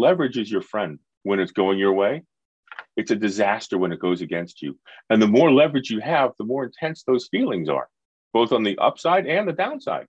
leverage is your friend when it's going your way. It's a disaster when it goes against you. And the more leverage you have, the more intense those feelings are, both on the upside and the downside.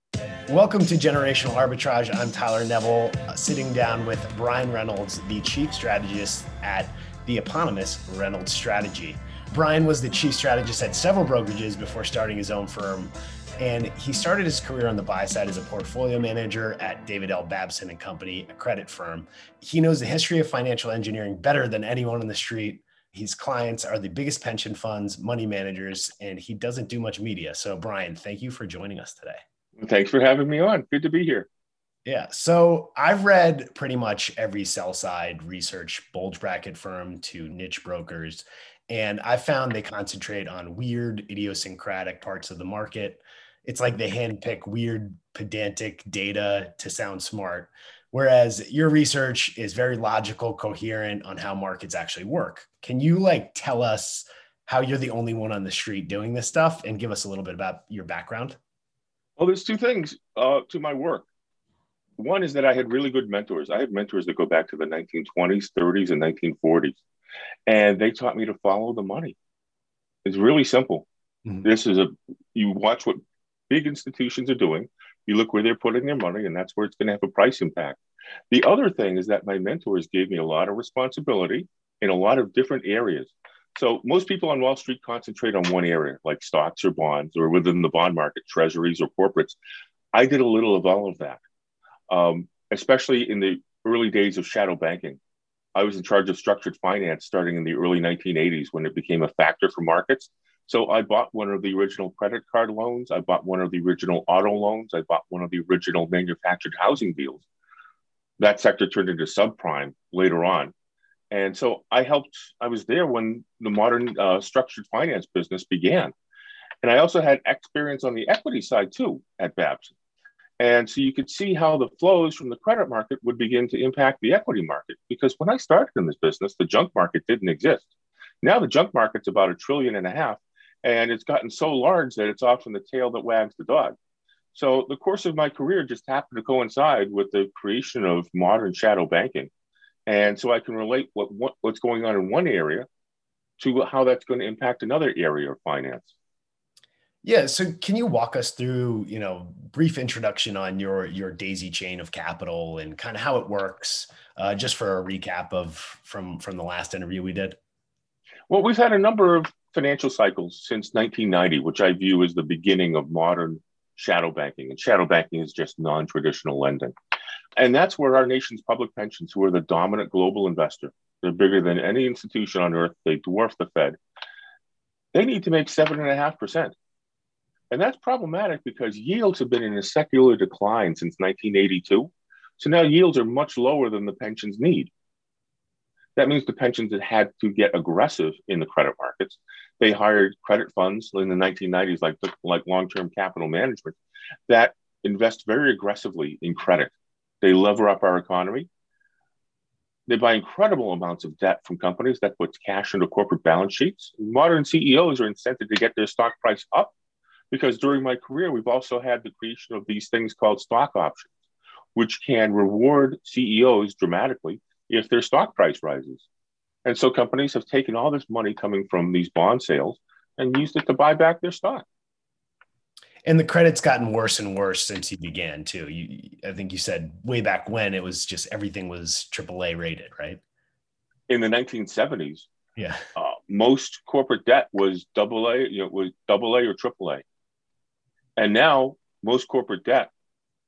Welcome to Generational Arbitrage. I'm Tyler Neville, uh, sitting down with Brian Reynolds, the chief strategist at the eponymous Reynolds Strategy. Brian was the chief strategist at several brokerages before starting his own firm. And he started his career on the buy side as a portfolio manager at David L. Babson and Company, a credit firm. He knows the history of financial engineering better than anyone on the street. His clients are the biggest pension funds, money managers, and he doesn't do much media. So, Brian, thank you for joining us today. Thanks for having me on. Good to be here. Yeah. So I've read pretty much every sell side research bulge bracket firm to niche brokers. And I found they concentrate on weird, idiosyncratic parts of the market it's like they handpick weird pedantic data to sound smart. Whereas your research is very logical coherent on how markets actually work. Can you like tell us how you're the only one on the street doing this stuff and give us a little bit about your background? Well there's two things uh, to my work. One is that i had really good mentors. I had mentors that go back to the 1920s 30s and 1940s and they taught me to follow the money. It's really simple. Mm-hmm. this is a you watch what big institutions are doing. You look where they're putting their money, and that's where it's going to have a price impact. The other thing is that my mentors gave me a lot of responsibility in a lot of different areas. So most people on Wall Street concentrate on one area, like stocks or bonds, or within the bond market, treasuries or corporates. I did a little of all of that, um, especially in the early days of shadow banking. I was in charge of structured finance starting in the early 1980s when it became a factor for markets. So I bought one of the original credit card loans. I bought one of the original auto loans. I bought one of the original manufactured housing deals. That sector turned into subprime later on. And so I helped, I was there when the modern uh, structured finance business began. And I also had experience on the equity side too at Babson. And so you could see how the flows from the credit market would begin to impact the equity market. Because when I started in this business, the junk market didn't exist. Now the junk market's about a trillion and a half and it's gotten so large that it's often the tail that wags the dog. So the course of my career just happened to coincide with the creation of modern shadow banking, and so I can relate what, what what's going on in one area to how that's going to impact another area of finance. Yeah. So can you walk us through, you know, brief introduction on your your daisy chain of capital and kind of how it works, uh, just for a recap of from from the last interview we did? Well, we've had a number of financial cycles since 1990, which I view as the beginning of modern shadow banking. And shadow banking is just non traditional lending. And that's where our nation's public pensions, who are the dominant global investor, they're bigger than any institution on earth, they dwarf the Fed, they need to make 7.5%. And that's problematic because yields have been in a secular decline since 1982. So now yields are much lower than the pensions need. That means the pensions had to get aggressive in the credit markets. They hired credit funds in the 1990s, like, like long term capital management, that invest very aggressively in credit. They lever up our economy. They buy incredible amounts of debt from companies that puts cash into corporate balance sheets. Modern CEOs are incented to get their stock price up because during my career, we've also had the creation of these things called stock options, which can reward CEOs dramatically if their stock price rises. And so companies have taken all this money coming from these bond sales and used it to buy back their stock. And the credit's gotten worse and worse since you began too. You, I think you said way back when it was just everything was AAA rated, right? In the 1970s, yeah, uh, most corporate debt was AA, you know, was double A or AAA, and now most corporate debt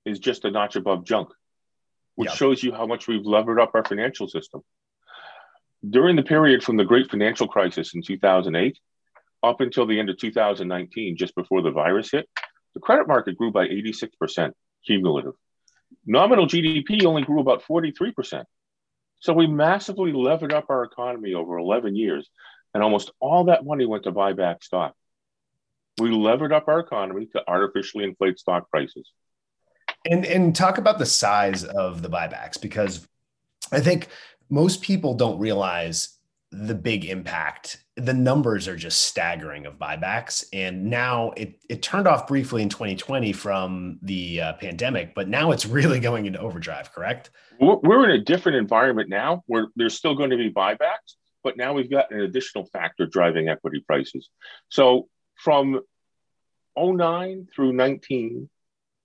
is just a notch above junk which yep. shows you how much we've levered up our financial system. During the period from the great financial crisis in 2008 up until the end of 2019, just before the virus hit, the credit market grew by 86% cumulative. Nominal GDP only grew about 43%. So we massively levered up our economy over 11 years, and almost all that money went to buy back stock. We levered up our economy to artificially inflate stock prices. And and talk about the size of the buybacks because I think most people don't realize the big impact the numbers are just staggering of buybacks. And now it, it turned off briefly in 2020 from the uh, pandemic, but now it's really going into overdrive, correct? We're in a different environment now where there's still going to be buybacks, but now we've got an additional factor driving equity prices. So from 09 through 19,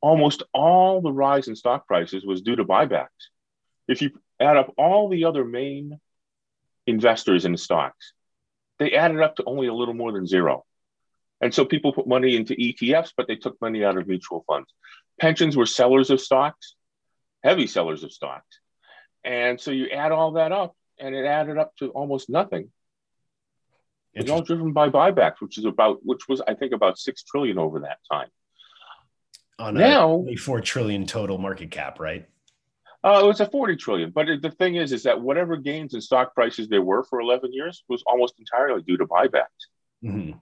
almost all the rise in stock prices was due to buybacks. If you add up all the other main investors in stocks, they added up to only a little more than zero. And so people put money into ETFs, but they took money out of mutual funds. Pensions were sellers of stocks, heavy sellers of stocks. And so you add all that up, and it added up to almost nothing. It's all driven by buybacks, which is about, which was, I think, about six trillion over that time. On now, four trillion total market cap, right? Uh, it was a 40 trillion. But the thing is, is that whatever gains in stock prices there were for 11 years was almost entirely due to buybacks. Mm-hmm.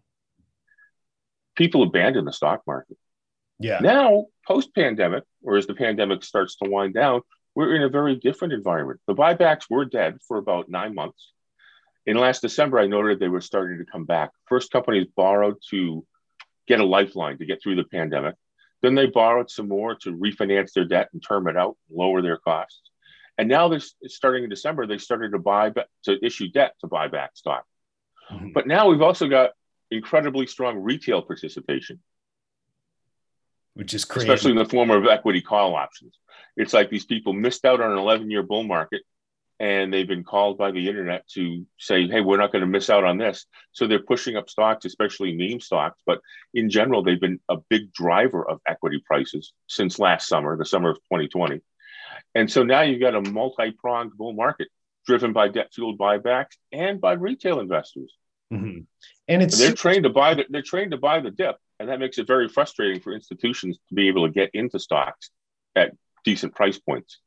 People abandoned the stock market. Yeah. Now, post pandemic, or as the pandemic starts to wind down, we're in a very different environment. The buybacks were dead for about nine months. In last December, I noted they were starting to come back. First, companies borrowed to get a lifeline to get through the pandemic. Then they borrowed some more to refinance their debt and term it out, lower their costs. And now they're starting in December, they started to buy to issue debt to buy back stock. Mm-hmm. But now we've also got incredibly strong retail participation, which is crazy, especially in the form of equity call options. It's like these people missed out on an 11 year bull market and they've been called by the internet to say, hey, we're not going to miss out on this. So they're pushing up stocks, especially meme stocks. But in general, they've been a big driver of equity prices since last summer, the summer of 2020. And so now you've got a multi pronged bull market driven by debt fueled buybacks and by retail investors. Mm-hmm. And it's they're trained to buy the, they're trained to buy the dip, and that makes it very frustrating for institutions to be able to get into stocks at decent price points.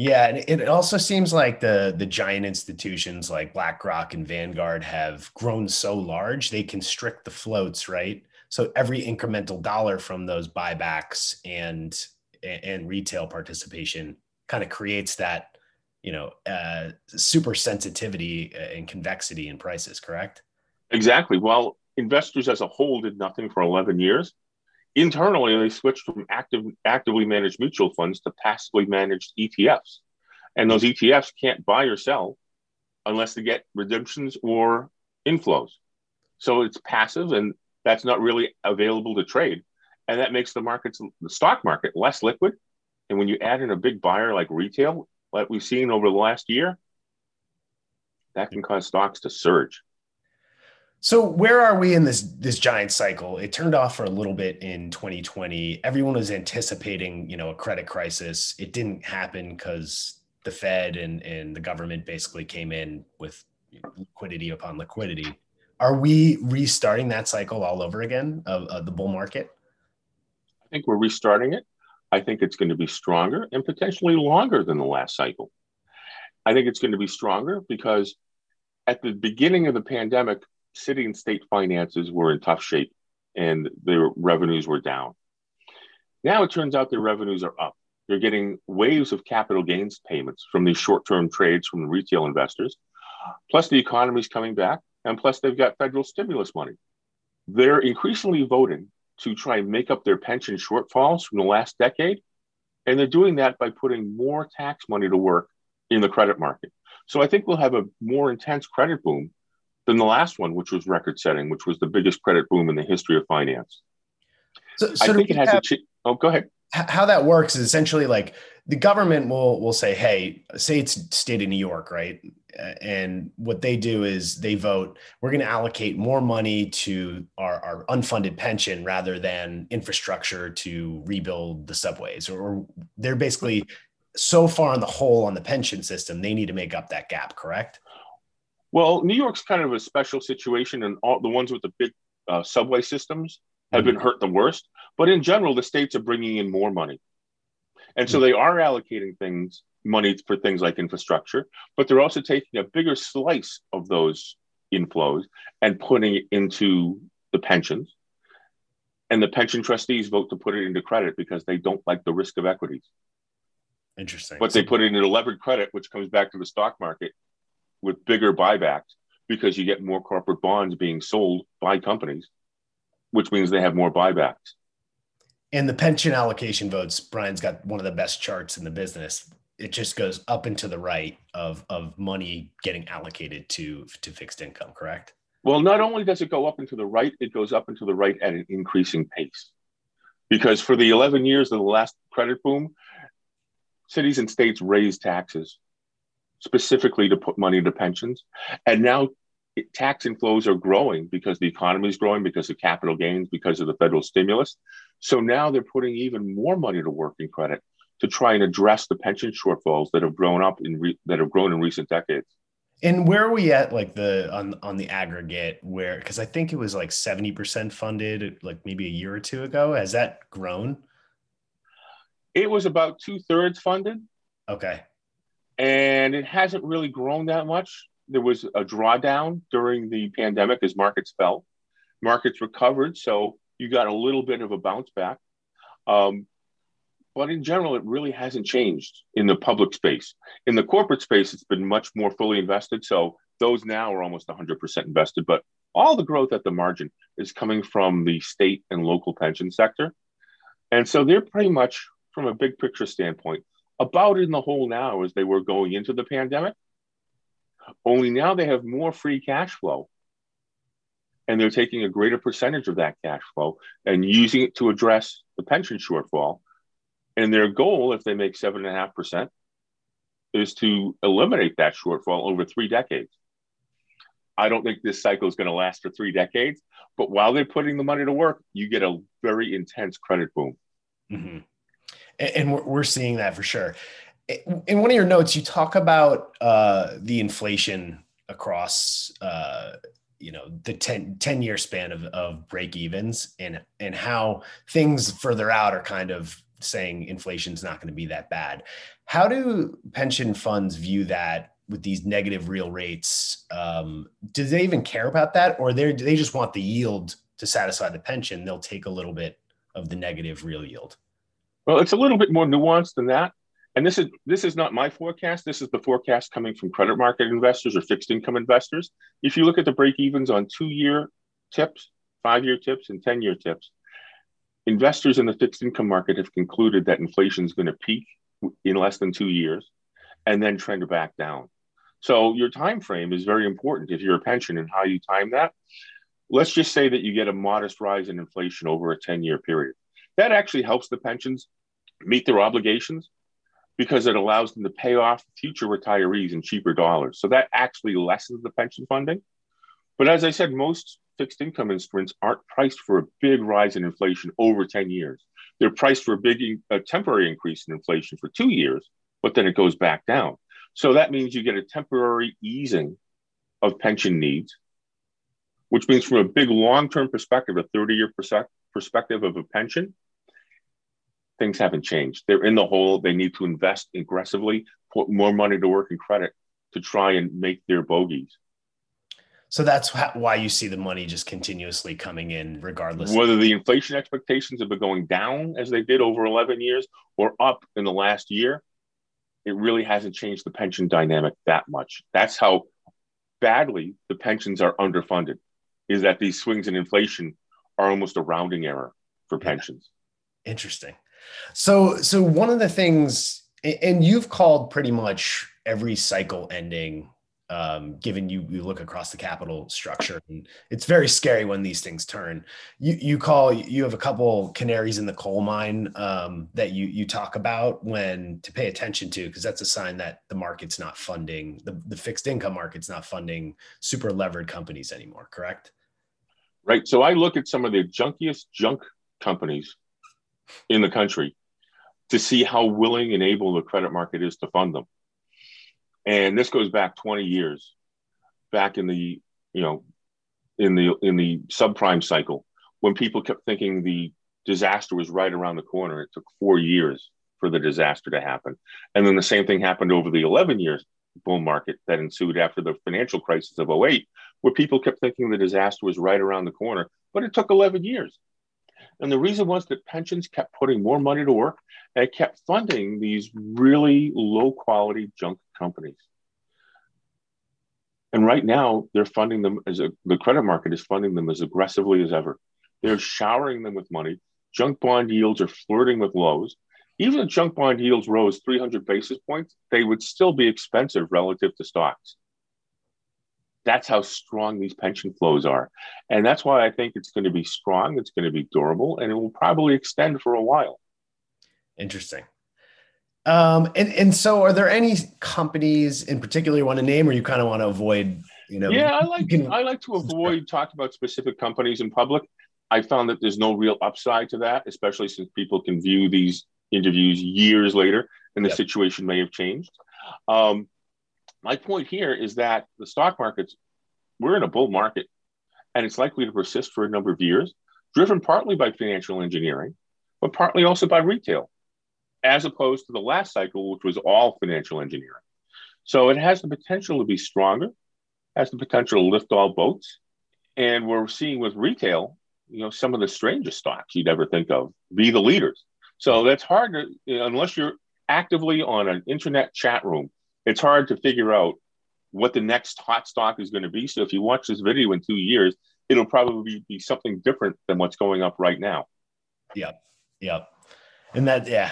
Yeah, and it also seems like the the giant institutions like BlackRock and Vanguard have grown so large they constrict the floats, right? So every incremental dollar from those buybacks and and retail participation kind of creates that, you know, uh, super sensitivity uh, and convexity in prices. Correct? Exactly. Well, investors as a whole did nothing for 11 years. Internally, they switched from active, actively managed mutual funds to passively managed ETFs. And those ETFs can't buy or sell unless they get redemptions or inflows. So it's passive and that's not really available to trade. And that makes the markets, the stock market, less liquid. And when you add in a big buyer like retail, like we've seen over the last year, that can cause stocks to surge. So where are we in this this giant cycle? It turned off for a little bit in 2020. Everyone was anticipating, you know, a credit crisis. It didn't happen because the Fed and and the government basically came in with liquidity upon liquidity. Are we restarting that cycle all over again of, of the bull market? I think we're restarting it. I think it's going to be stronger and potentially longer than the last cycle. I think it's going to be stronger because at the beginning of the pandemic, city and state finances were in tough shape and their revenues were down. Now it turns out their revenues are up. They're getting waves of capital gains payments from these short term trades from retail investors. Plus, the economy is coming back, and plus, they've got federal stimulus money. They're increasingly voting to try and make up their pension shortfalls from the last decade. And they're doing that by putting more tax money to work in the credit market. So I think we'll have a more intense credit boom than the last one, which was record setting, which was the biggest credit boom in the history of finance. So, so I think it has have, a. Ch- oh, go ahead. How that works is essentially like the government will will say, "Hey, say it's state of New York, right?" And what they do is they vote. We're going to allocate more money to our, our unfunded pension rather than infrastructure to rebuild the subways. Or they're basically so far in the hole on the pension system, they need to make up that gap. Correct? Well, New York's kind of a special situation, and all the ones with the big uh, subway systems have mm-hmm. been hurt the worst. But in general, the states are bringing in more money, and so mm-hmm. they are allocating things money for things like infrastructure, but they're also taking a bigger slice of those inflows and putting it into the pensions. And the pension trustees vote to put it into credit because they don't like the risk of equities. Interesting. But they put it into levered credit, which comes back to the stock market with bigger buybacks. because you get more corporate bonds being sold by companies, which means they have more buybacks. And the pension allocation votes, Brian's got one of the best charts in the business. It just goes up and to the right of, of money getting allocated to, to fixed income, correct? Well, not only does it go up and to the right, it goes up and to the right at an increasing pace. Because for the 11 years of the last credit boom, cities and states raised taxes specifically to put money into pensions. And now tax inflows are growing because the economy is growing, because of capital gains, because of the federal stimulus. So now they're putting even more money to working credit to try and address the pension shortfalls that have grown up in re- that have grown in recent decades. And where are we at like the on on the aggregate where because I think it was like 70% funded like maybe a year or two ago. Has that grown? It was about two thirds funded. Okay. And it hasn't really grown that much. There was a drawdown during the pandemic as markets fell. Markets recovered, so you got a little bit of a bounce back. Um, but in general, it really hasn't changed in the public space. In the corporate space, it's been much more fully invested. So those now are almost 100% invested. But all the growth at the margin is coming from the state and local pension sector. And so they're pretty much, from a big picture standpoint, about in the hole now as they were going into the pandemic. Only now they have more free cash flow. And they're taking a greater percentage of that cash flow and using it to address the pension shortfall and their goal, if they make seven and a half percent, is to eliminate that shortfall over three decades. I don't think this cycle is going to last for three decades, but while they're putting the money to work, you get a very intense credit boom. Mm-hmm. And we're seeing that for sure. In one of your notes, you talk about uh, the inflation across uh, you know the 10, 10 year span of, of break evens and and how things further out are kind of saying inflation's not going to be that bad. How do pension funds view that with these negative real rates? Um, do they even care about that, or they they just want the yield to satisfy the pension? They'll take a little bit of the negative real yield. Well, it's a little bit more nuanced than that. And this is this is not my forecast. This is the forecast coming from credit market investors or fixed income investors. If you look at the break evens on two year tips, five year tips, and 10 year tips, investors in the fixed income market have concluded that inflation is going to peak in less than two years and then trend back down. So your time frame is very important if you're a pension and how you time that. Let's just say that you get a modest rise in inflation over a 10 year period. That actually helps the pensions meet their obligations because it allows them to pay off future retirees in cheaper dollars. So that actually lessens the pension funding. But as I said, most fixed income instruments aren't priced for a big rise in inflation over 10 years. They're priced for a big a temporary increase in inflation for two years, but then it goes back down. So that means you get a temporary easing of pension needs, which means from a big long-term perspective, a 30-year perspective of a pension, things haven't changed. They're in the hole. They need to invest aggressively, put more money to work in credit to try and make their bogeys. So that's why you see the money just continuously coming in, regardless. Whether the inflation expectations have been going down as they did over 11 years or up in the last year, it really hasn't changed the pension dynamic that much. That's how badly the pensions are underfunded, is that these swings in inflation are almost a rounding error for pensions. Interesting. So, so one of the things, and you've called pretty much every cycle ending um, given you, you look across the capital structure and it's very scary when these things turn. You, you call you have a couple canaries in the coal mine um, that you, you talk about when to pay attention to because that's a sign that the market's not funding the, the fixed income market's not funding super levered companies anymore correct? Right. So i look at some of the junkiest junk companies in the country to see how willing and able the credit market is to fund them. And this goes back 20 years back in the you know in the in the subprime cycle when people kept thinking the disaster was right around the corner. It took four years for the disaster to happen. And then the same thing happened over the 11 years bull market that ensued after the financial crisis of 08 where people kept thinking the disaster was right around the corner but it took 11 years and the reason was that pensions kept putting more money to work and it kept funding these really low quality junk companies. And right now, they're funding them as a, the credit market is funding them as aggressively as ever. They're showering them with money. Junk bond yields are flirting with lows. Even if junk bond yields rose 300 basis points, they would still be expensive relative to stocks. That's how strong these pension flows are. And that's why I think it's going to be strong, it's going to be durable, and it will probably extend for a while. Interesting. Um, and, and so are there any companies in particular you want to name or you kind of want to avoid, you know? Yeah, I like can, I like to avoid talking about specific companies in public. I found that there's no real upside to that, especially since people can view these interviews years later and the yep. situation may have changed. Um, my point here is that the stock markets, we're in a bull market and it's likely to persist for a number of years, driven partly by financial engineering, but partly also by retail as opposed to the last cycle, which was all financial engineering. So it has the potential to be stronger, has the potential to lift all boats. And we're seeing with retail, you know, some of the strangest stocks you'd ever think of be the leaders. So that's hard to, unless you're actively on an internet chat room, it's hard to figure out what the next hot stock is going to be. So if you watch this video in two years, it'll probably be something different than what's going up right now. Yep. Yep and that yeah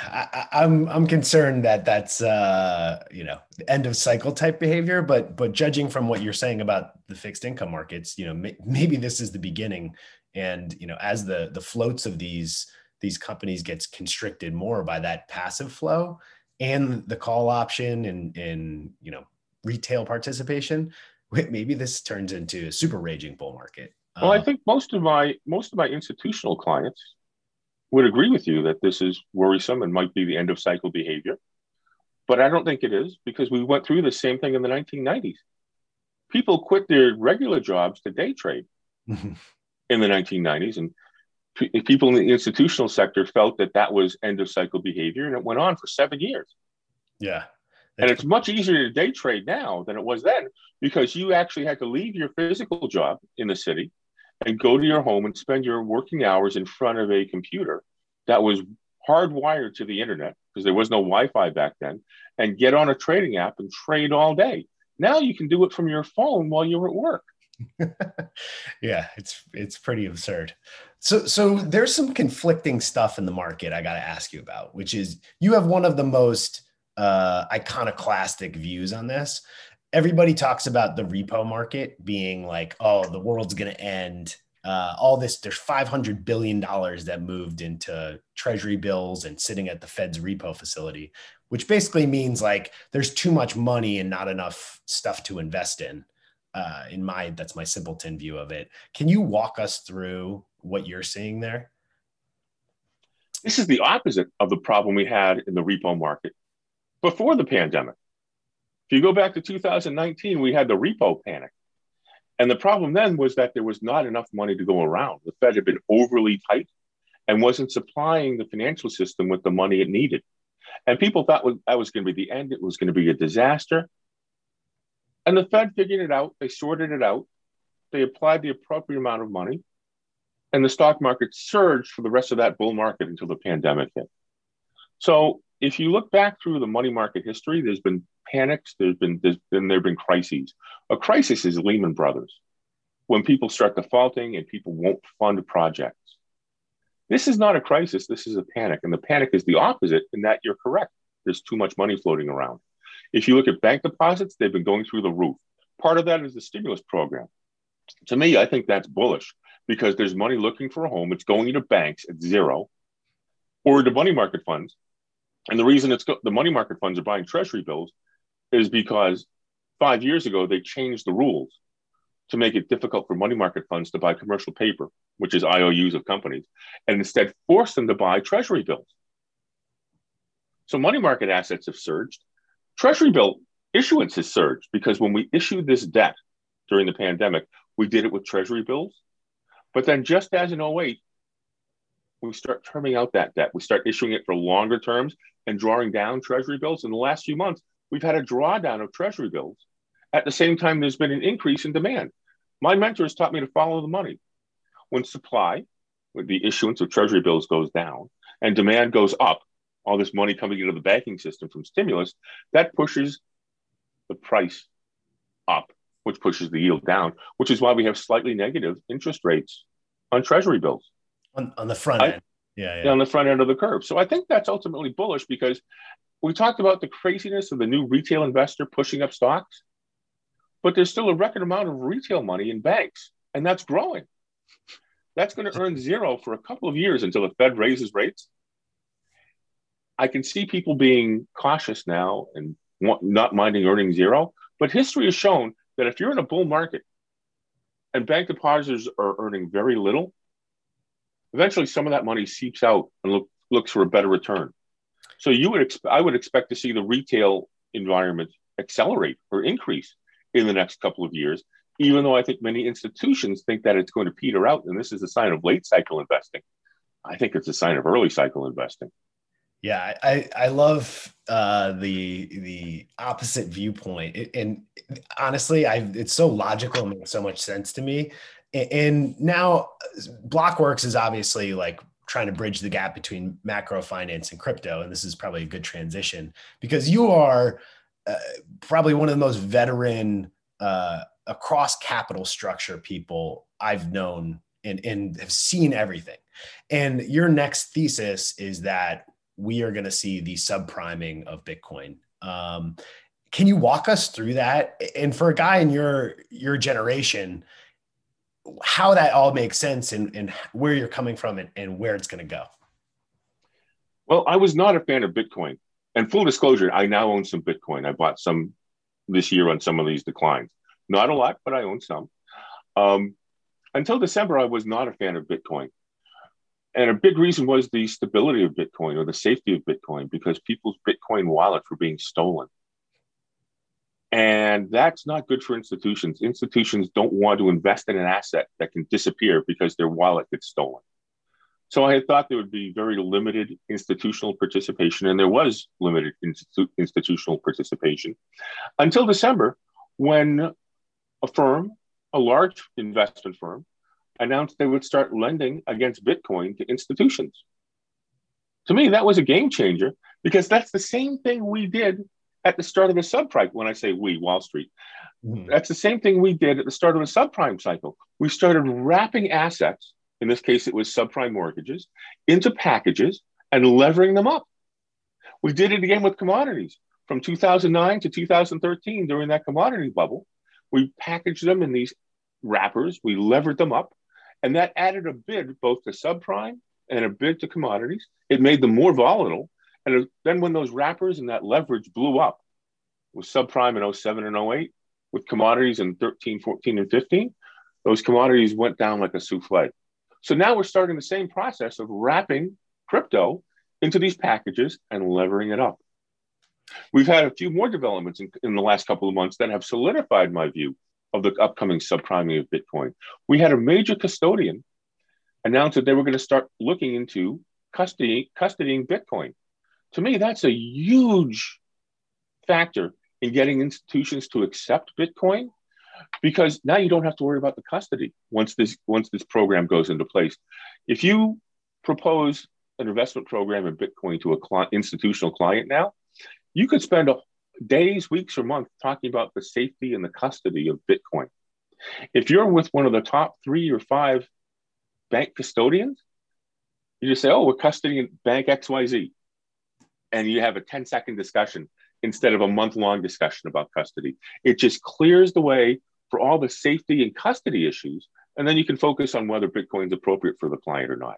I, am I'm, I'm concerned that that's uh you know end of cycle type behavior but but judging from what you're saying about the fixed income markets you know may, maybe this is the beginning and you know as the the floats of these these companies gets constricted more by that passive flow and the call option and and you know retail participation maybe this turns into a super raging bull market well i uh, think most of my most of my institutional clients would agree with you that this is worrisome and might be the end of cycle behavior. But I don't think it is because we went through the same thing in the 1990s. People quit their regular jobs to day trade in the 1990s. And p- people in the institutional sector felt that that was end of cycle behavior. And it went on for seven years. Yeah. And it's much easier to day trade now than it was then because you actually had to leave your physical job in the city and go to your home and spend your working hours in front of a computer that was hardwired to the internet because there was no Wi-Fi back then, and get on a trading app and trade all day. Now you can do it from your phone while you're at work. yeah, it's it's pretty absurd. So so there's some conflicting stuff in the market I got to ask you about, which is you have one of the most uh, iconoclastic views on this, everybody talks about the repo market being like, oh, the world's going to end. Uh, all this, there's 500 billion dollars that moved into treasury bills and sitting at the Fed's repo facility, which basically means like there's too much money and not enough stuff to invest in. Uh, in my, that's my simpleton view of it. Can you walk us through what you're seeing there? This is the opposite of the problem we had in the repo market before the pandemic. If you go back to 2019, we had the repo panic. And the problem then was that there was not enough money to go around. The Fed had been overly tight and wasn't supplying the financial system with the money it needed. And people thought that was going to be the end. It was going to be a disaster. And the Fed figured it out. They sorted it out. They applied the appropriate amount of money. And the stock market surged for the rest of that bull market until the pandemic hit. So if you look back through the money market history, there's been panics, there's been there's been there have been crises. A crisis is Lehman Brothers, when people start defaulting and people won't fund projects. This is not a crisis, this is a panic. And the panic is the opposite in that you're correct. There's too much money floating around. If you look at bank deposits, they've been going through the roof. Part of that is the stimulus program. To me, I think that's bullish because there's money looking for a home. It's going into banks at zero or the money market funds and the reason it's go- the money market funds are buying treasury bills is because five years ago they changed the rules to make it difficult for money market funds to buy commercial paper, which is IOUs of companies, and instead force them to buy treasury bills. So money market assets have surged. Treasury bill issuance has surged because when we issued this debt during the pandemic, we did it with treasury bills. But then just as in 08, we start terming out that debt. We start issuing it for longer terms and drawing down treasury bills. In the last few months, we've had a drawdown of treasury bills. At the same time, there's been an increase in demand. My mentors taught me to follow the money. When supply, when the issuance of treasury bills goes down and demand goes up, all this money coming into the banking system from stimulus, that pushes the price up which pushes the yield down, which is why we have slightly negative interest rates on treasury bills. On, on the front I, end. Yeah, yeah. On the front end of the curve. So I think that's ultimately bullish because we talked about the craziness of the new retail investor pushing up stocks, but there's still a record amount of retail money in banks, and that's growing. That's going to earn zero for a couple of years until the Fed raises rates. I can see people being cautious now and not minding earning zero, but history has shown that if you're in a bull market and bank depositors are earning very little, eventually some of that money seeps out and look, looks for a better return. So you would exp- I would expect to see the retail environment accelerate or increase in the next couple of years, even though I think many institutions think that it's going to peter out, and this is a sign of late cycle investing. I think it's a sign of early cycle investing. Yeah, I I love uh, the the opposite viewpoint, and honestly, I it's so logical and makes so much sense to me. And now, Blockworks is obviously like trying to bridge the gap between macro finance and crypto, and this is probably a good transition because you are uh, probably one of the most veteran uh, across capital structure people I've known and, and have seen everything. And your next thesis is that we are going to see the subpriming of Bitcoin. Um, can you walk us through that? And for a guy in your your generation, how that all makes sense and, and where you're coming from and, and where it's going to go. Well, I was not a fan of Bitcoin. And full disclosure, I now own some Bitcoin. I bought some this year on some of these declines. Not a lot, but I own some. Um, until December, I was not a fan of Bitcoin. And a big reason was the stability of Bitcoin or the safety of Bitcoin because people's Bitcoin wallets were being stolen. And that's not good for institutions. Institutions don't want to invest in an asset that can disappear because their wallet gets stolen. So I had thought there would be very limited institutional participation, and there was limited institu- institutional participation until December when a firm, a large investment firm, announced they would start lending against Bitcoin to institutions. To me, that was a game changer because that's the same thing we did at the start of the subprime. When I say we, Wall Street, mm-hmm. that's the same thing we did at the start of the subprime cycle. We started wrapping assets, in this case, it was subprime mortgages, into packages and levering them up. We did it again with commodities from 2009 to 2013 during that commodity bubble. We packaged them in these wrappers, we levered them up, and that added a bid both to subprime and a bid to commodities. It made them more volatile and then when those wrappers and that leverage blew up with subprime in 07 and 08, with commodities in 13, 14, and 15, those commodities went down like a souffle. So now we're starting the same process of wrapping crypto into these packages and levering it up. We've had a few more developments in, in the last couple of months that have solidified my view of the upcoming subpriming of Bitcoin. We had a major custodian announce that they were going to start looking into custody, custodying Bitcoin. To me, that's a huge factor in getting institutions to accept Bitcoin because now you don't have to worry about the custody once this once this program goes into place. If you propose an investment program in Bitcoin to a client, institutional client now, you could spend days, weeks, or months talking about the safety and the custody of Bitcoin. If you're with one of the top three or five bank custodians, you just say, "Oh, we're custodying Bank XYZ." and you have a 10 second discussion instead of a month long discussion about custody. It just clears the way for all the safety and custody issues. And then you can focus on whether Bitcoin is appropriate for the client or not.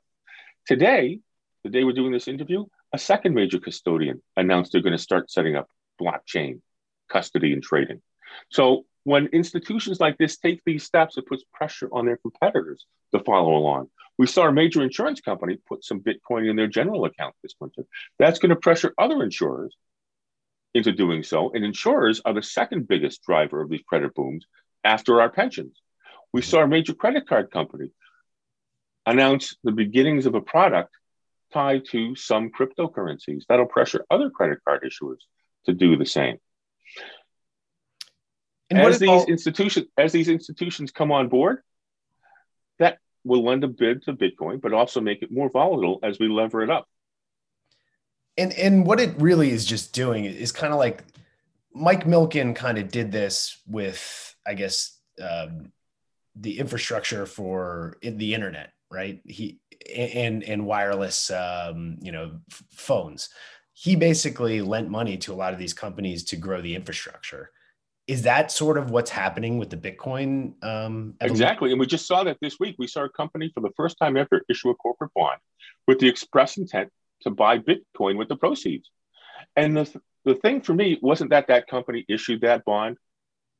Today, the day we're doing this interview, a second major custodian announced they're going to start setting up blockchain custody and trading. So when institutions like this take these steps, it puts pressure on their competitors to follow along. We saw a major insurance company put some Bitcoin in their general account this winter. That's going to pressure other insurers into doing so. And insurers are the second biggest driver of these credit booms after our pensions. We saw a major credit card company announce the beginnings of a product tied to some cryptocurrencies. That'll pressure other credit card issuers to do the same. And as these all- institutions as these institutions come on board, that will lend a bid to Bitcoin, but also make it more volatile as we lever it up. And and what it really is just doing is kind of like Mike Milken kind of did this with, I guess, um, the infrastructure for the internet, right? He and and wireless, um, you know, phones. He basically lent money to a lot of these companies to grow the infrastructure. Is that sort of what's happening with the Bitcoin? Um, exactly, and we just saw that this week. We saw a company for the first time ever issue a corporate bond with the express intent to buy Bitcoin with the proceeds. And the the thing for me wasn't that that company issued that bond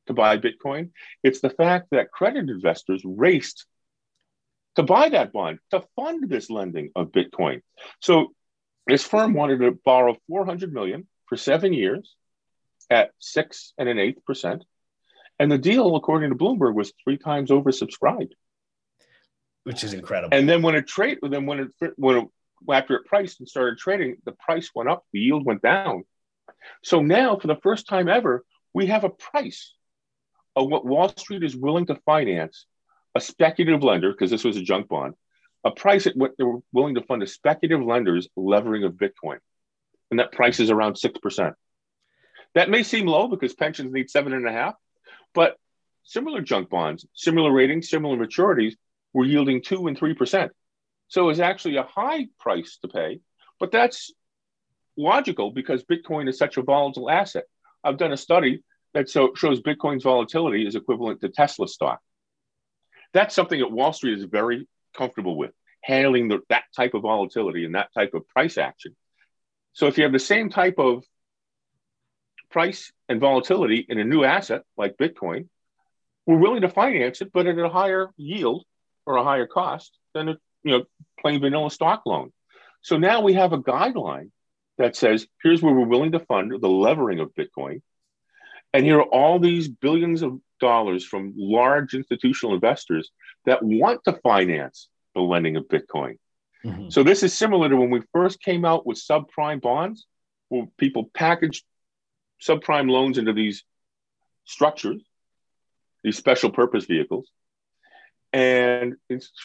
to buy Bitcoin. It's the fact that credit investors raced to buy that bond to fund this lending of Bitcoin. So this firm wanted to borrow 400 million for seven years at six and an eighth percent. And the deal, according to Bloomberg, was three times oversubscribed. Which is incredible. And then when it trade, then when it when it, after it priced and started trading, the price went up, the yield went down. So now, for the first time ever, we have a price of what Wall Street is willing to finance a speculative lender, because this was a junk bond, a price at what they were willing to fund a speculative lender's levering of Bitcoin. And that price is around 6%. That may seem low because pensions need seven and a half, but similar junk bonds, similar ratings, similar maturities were yielding two and 3%. So it's actually a high price to pay, but that's logical because Bitcoin is such a volatile asset. I've done a study that so, shows Bitcoin's volatility is equivalent to Tesla stock. That's something that Wall Street is very comfortable with, handling the, that type of volatility and that type of price action. So if you have the same type of price and volatility in a new asset like Bitcoin, we're willing to finance it, but at a higher yield or a higher cost than a you know plain vanilla stock loan. So now we have a guideline that says here's where we're willing to fund the levering of Bitcoin. And here are all these billions of dollars from large institutional investors that want to finance the lending of Bitcoin. Mm-hmm. So this is similar to when we first came out with subprime bonds, where people packaged subprime loans into these structures, these special purpose vehicles, and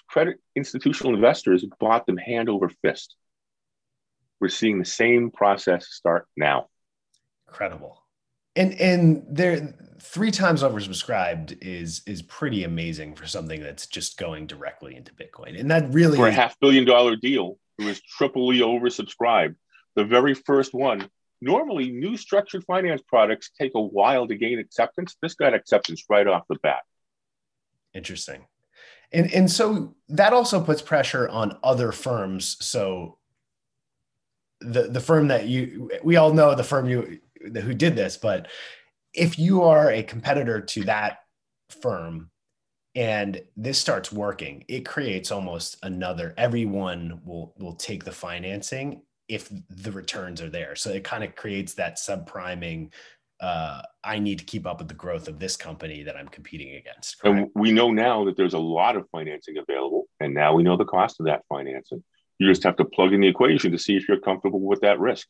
credit institutional investors bought them hand over fist. We're seeing the same process start now. Incredible. And and they're three times oversubscribed is is pretty amazing for something that's just going directly into Bitcoin. And that really for a half billion dollar deal, it was triply oversubscribed. The very first one. Normally, new structured finance products take a while to gain acceptance. This got acceptance right off the bat. Interesting. And and so that also puts pressure on other firms. So the the firm that you we all know the firm you who did this, but if you are a competitor to that firm and this starts working, it creates almost another everyone will will take the financing if the returns are there. So it kind of creates that subpriming uh, I need to keep up with the growth of this company that I'm competing against. Correct? And we know now that there's a lot of financing available, and now we know the cost of that financing. You just have to plug in the equation to see if you're comfortable with that risk.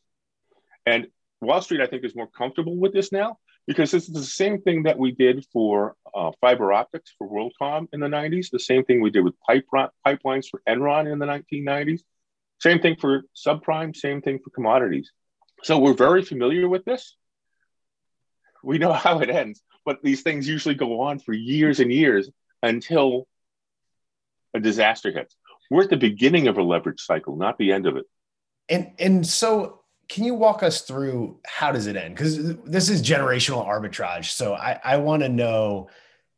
And Wall Street, I think, is more comfortable with this now because this is the same thing that we did for uh, fiber optics for WorldCom in the 90s, the same thing we did with pipe, pipelines for Enron in the 1990s, same thing for subprime, same thing for commodities. So we're very familiar with this. We know how it ends, but these things usually go on for years and years until a disaster hits. We're at the beginning of a leverage cycle, not the end of it. And and so can you walk us through how does it end? Because this is generational arbitrage. So I, I want to know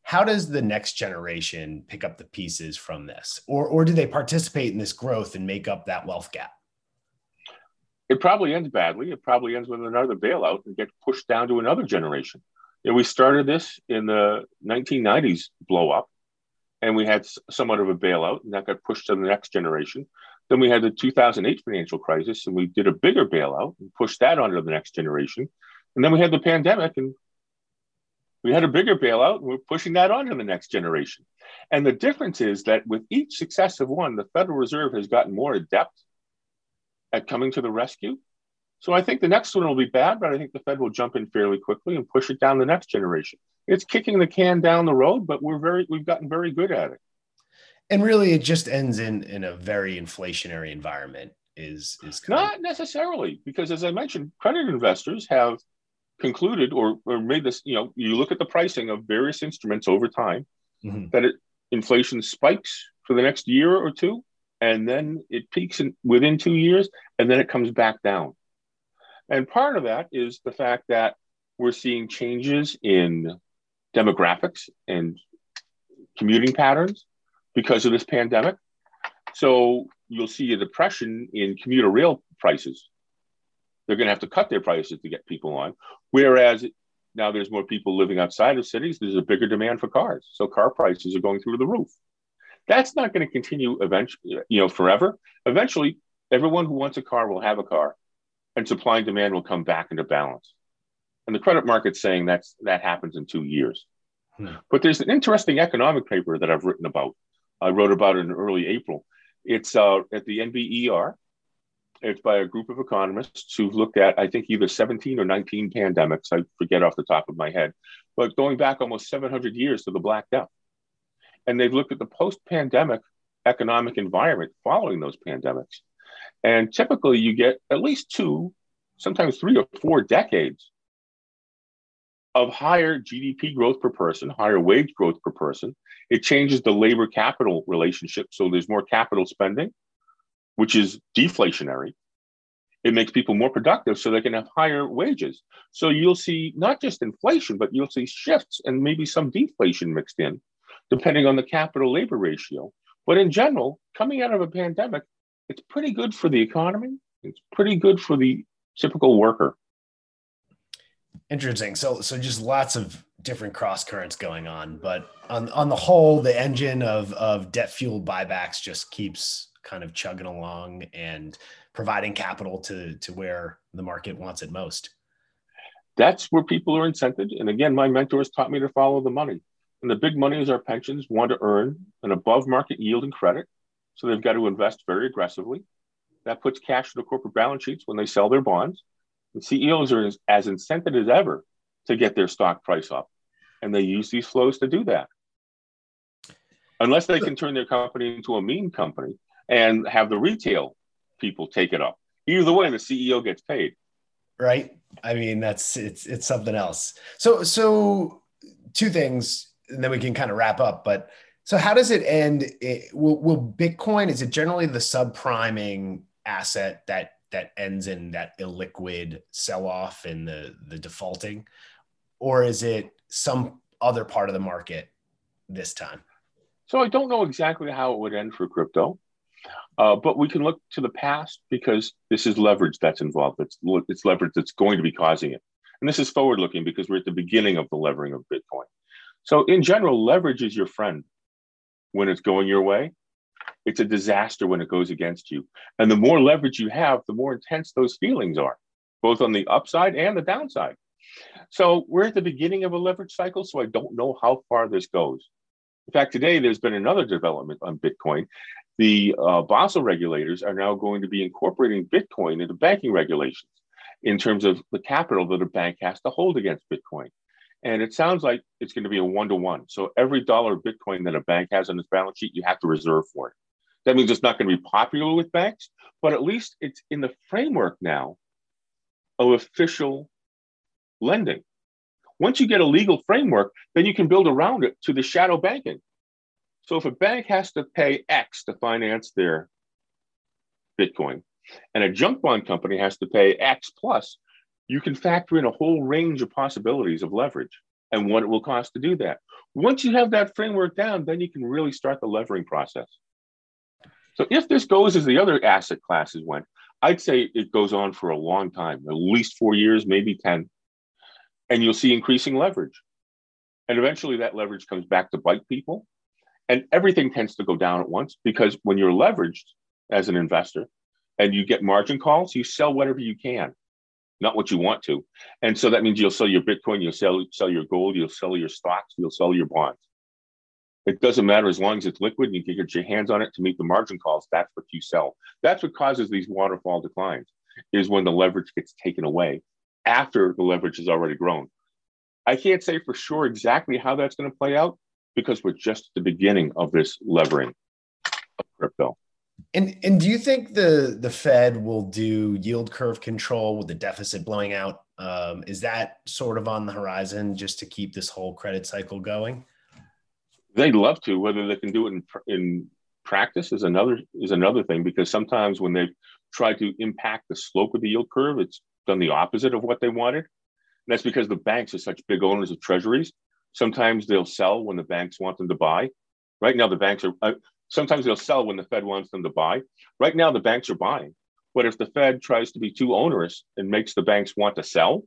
how does the next generation pick up the pieces from this? Or or do they participate in this growth and make up that wealth gap? It probably ends badly. It probably ends with another bailout and gets pushed down to another generation. We started this in the 1990s blow up and we had somewhat of a bailout, and that got pushed to the next generation. Then we had the 2008 financial crisis, and we did a bigger bailout and pushed that onto the next generation. And then we had the pandemic, and we had a bigger bailout, and we're pushing that on to the next generation. And the difference is that with each successive one, the Federal Reserve has gotten more adept at coming to the rescue. So I think the next one will be bad, but I think the Fed will jump in fairly quickly and push it down the next generation it's kicking the can down the road, but we're very we've gotten very good at it. And really, it just ends in in a very inflationary environment. Is is not necessarily because, as I mentioned, credit investors have concluded or, or made this, you know, you look at the pricing of various instruments over time, mm-hmm. that it, inflation spikes for the next year or two, and then it peaks in, within two years, and then it comes back down. And part of that is the fact that we're seeing changes in demographics and commuting patterns because of this pandemic. So you'll see a depression in commuter rail prices. They're going to have to cut their prices to get people on. Whereas now there's more people living outside of cities, there's a bigger demand for cars. So car prices are going through the roof. That's not going to continue eventually, you know, forever. Eventually, everyone who wants a car will have a car and supply and demand will come back into balance. And the credit market's saying that's that happens in two years. Hmm. But there's an interesting economic paper that I've written about. I wrote about it in early April. It's uh, at the NBER. It's by a group of economists who've looked at, I think, either 17 or 19 pandemics. I forget off the top of my head, but going back almost 700 years to the Black Death. And they've looked at the post pandemic economic environment following those pandemics. And typically, you get at least two, sometimes three or four decades of higher GDP growth per person, higher wage growth per person. It changes the labor capital relationship. So there's more capital spending, which is deflationary. It makes people more productive so they can have higher wages. So you'll see not just inflation, but you'll see shifts and maybe some deflation mixed in, depending on the capital labor ratio. But in general, coming out of a pandemic, it's pretty good for the economy. It's pretty good for the typical worker. Interesting. So, so just lots of different cross currents going on, but on on the whole, the engine of of debt fueled buybacks just keeps kind of chugging along and providing capital to to where the market wants it most. That's where people are incented. And again, my mentors taught me to follow the money. And the big money is our pensions want to earn an above market yield and credit. So they've got to invest very aggressively. That puts cash in the corporate balance sheets when they sell their bonds. CEOs are as, as incented as ever to get their stock price up. And they use these flows to do that. Unless they can turn their company into a meme company and have the retail people take it up. Either way, the CEO gets paid. Right. I mean, that's it's it's something else. So so two things, and then we can kind of wrap up. But so how does it end? It, will, will Bitcoin, is it generally the subpriming asset that that ends in that illiquid sell-off and the the defaulting? Or is it some other part of the market this time? So i don't know exactly how it would end for crypto uh, but we can look to the past because this is leverage that's involved. It's, it's leverage that's going to be causing it. And this is forward looking because we're at the beginning of the levering of bitcoin. So in general leverage is your friend when it's going your way it's a disaster when it goes against you. And the more leverage you have, the more intense those feelings are, both on the upside and the downside. So we're at the beginning of a leverage cycle, so I don't know how far this goes. In fact, today there's been another development on Bitcoin. The uh, Basel regulators are now going to be incorporating Bitcoin into banking regulations in terms of the capital that a bank has to hold against Bitcoin. And it sounds like it's going to be a one to one. So every dollar of Bitcoin that a bank has on its balance sheet, you have to reserve for it. That means it's not going to be popular with banks, but at least it's in the framework now of official lending. Once you get a legal framework, then you can build around it to the shadow banking. So if a bank has to pay X to finance their Bitcoin, and a junk bond company has to pay X plus, you can factor in a whole range of possibilities of leverage and what it will cost to do that. Once you have that framework down, then you can really start the levering process. So if this goes as the other asset classes went, I'd say it goes on for a long time, at least four years, maybe 10. And you'll see increasing leverage. And eventually that leverage comes back to bite people. And everything tends to go down at once because when you're leveraged as an investor and you get margin calls, you sell whatever you can not what you want to. And so that means you'll sell your Bitcoin, you'll sell, sell your gold, you'll sell your stocks, you'll sell your bonds. It doesn't matter as long as it's liquid and you can get your hands on it to meet the margin calls. That's what you sell. That's what causes these waterfall declines, is when the leverage gets taken away after the leverage has already grown. I can't say for sure exactly how that's going to play out because we're just at the beginning of this levering of crypto. And and do you think the the Fed will do yield curve control with the deficit blowing out? Um, is that sort of on the horizon just to keep this whole credit cycle going? They'd love to. Whether they can do it in in practice is another is another thing because sometimes when they've tried to impact the slope of the yield curve, it's done the opposite of what they wanted. And that's because the banks are such big owners of treasuries. Sometimes they'll sell when the banks want them to buy. Right now, the banks are. Uh, sometimes they'll sell when the Fed wants them to buy. Right now, the banks are buying. But if the Fed tries to be too onerous and makes the banks want to sell,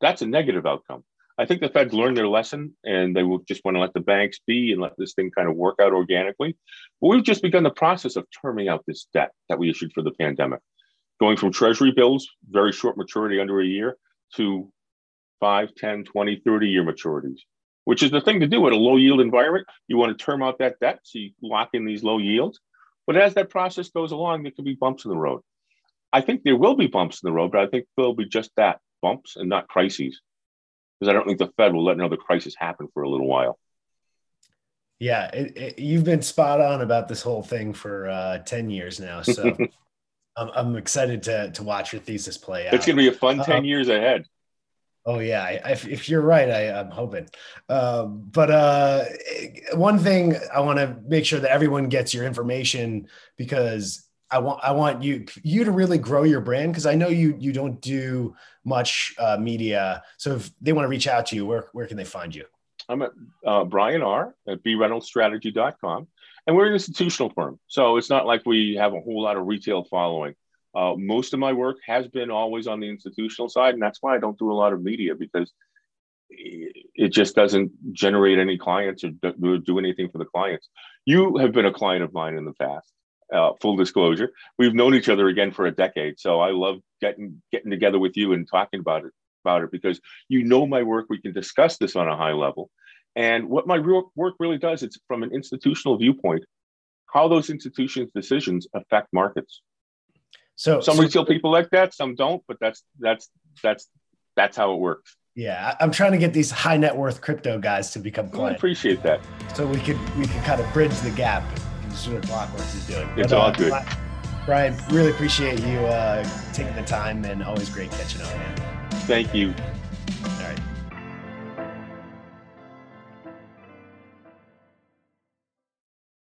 that's a negative outcome. I think the Fed's learned their lesson and they will just want to let the banks be and let this thing kind of work out organically. But we've just begun the process of terming out this debt that we issued for the pandemic, going from treasury bills, very short maturity under a year, to 5, 10, 20, 30 year maturities, which is the thing to do at a low yield environment. You want to term out that debt so you lock in these low yields. But as that process goes along, there can be bumps in the road. I think there will be bumps in the road, but I think there'll be just that bumps and not crises because I don't think the Fed will let another crisis happen for a little while. Yeah, it, it, you've been spot on about this whole thing for uh, ten years now, so I'm, I'm, excited to to watch your thesis play out. It's going to be a fun ten um, years ahead. Oh yeah, I, if, if, you're right, I, am hoping. Um, but uh, one thing I want to make sure that everyone gets your information because I want I want you you to really grow your brand because I know you you don't do much uh, media. So if they want to reach out to you, where where can they find you? I'm at uh, Brian R at breynoldsstrategy.com, and we're an institutional firm, so it's not like we have a whole lot of retail following. Uh, most of my work has been always on the institutional side, and that's why I don't do a lot of media because it just doesn't generate any clients or do anything for the clients. You have been a client of mine in the past uh, full disclosure. We've known each other again for a decade, so I love getting getting together with you and talking about it about it because you know my work. We can discuss this on a high level, and what my real work really does it's from an institutional viewpoint, how those institutions' decisions affect markets. So some so, retail people like that, some don't, but that's that's that's that's how it works. Yeah, I'm trying to get these high net worth crypto guys to become clients. I appreciate that. So we could we could kind of bridge the gap what Clockworks is doing. It's but, all uh, good. Brian, really appreciate you uh, taking the time and always great catching up, man. Thank you.